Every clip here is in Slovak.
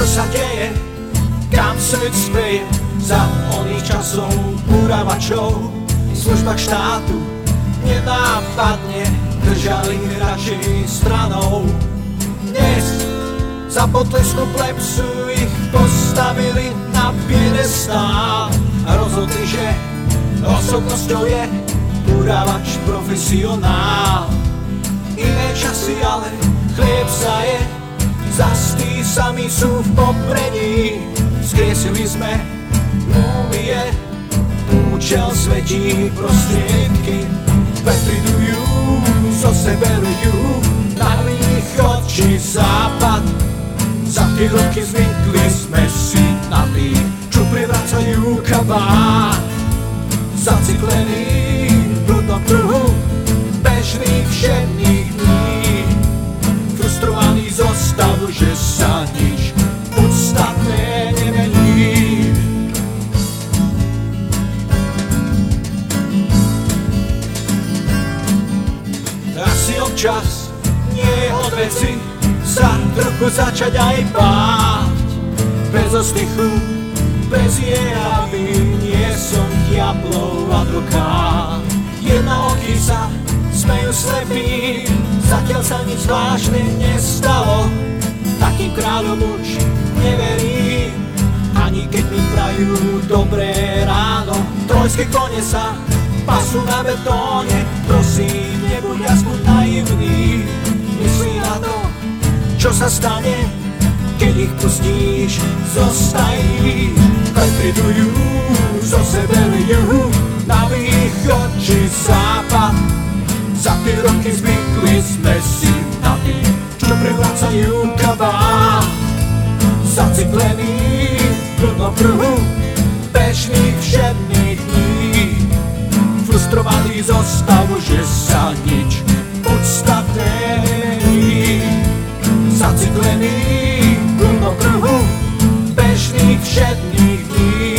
čo sa deje, kam svet speje? Za oných časov urávačov. V štátu nenápadne držali radšej stranou. Dnes za potlesku plepsu ich postavili na piedestál. A rozhodli, že osobnosťou je urávač profesionál. Iné časy, ale chlieb sa je, zas tí sami sú v popredí. Skriesili sme múmie, účel svetí prostriedky, vetridujú, zo seberujú, na východ či západ. Za tie roky zvykli sme si na tých, čo privracajú kabát. Zaciklený v bludnom kruhu bežných všedných že sa nič podstatné nemení. Asi občas nie je od veci sa trochu začať aj báť. Bez ostychu, bez jeraví, nie som diablov advokát. Jednooký sa smejú slepí, zatiaľ sa nič zvláštne nestalo. Mi prajú dobré ráno. Trojské kone sa pasú na betóne, prosím, nebuď aspoň naivný. Myslí na to, čo sa stane, keď ich pustíš, zostají. Pretridujú, zo sebe lijú, na východ či západ. Za tie roky zvykli sme si na tých, čo prevracajú kabát. Zaciklený v plnom kruhu bežných všedných dní. Frustrovaný zostavu, že sa nič podstatné nemení. Zaciklený v plnom kruhu bežných všedných dní.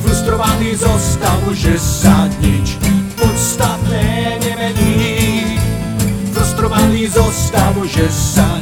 Frustrovaný zostavu, že sa nič podstatné nemení. Frustrovaný zostavu, že sa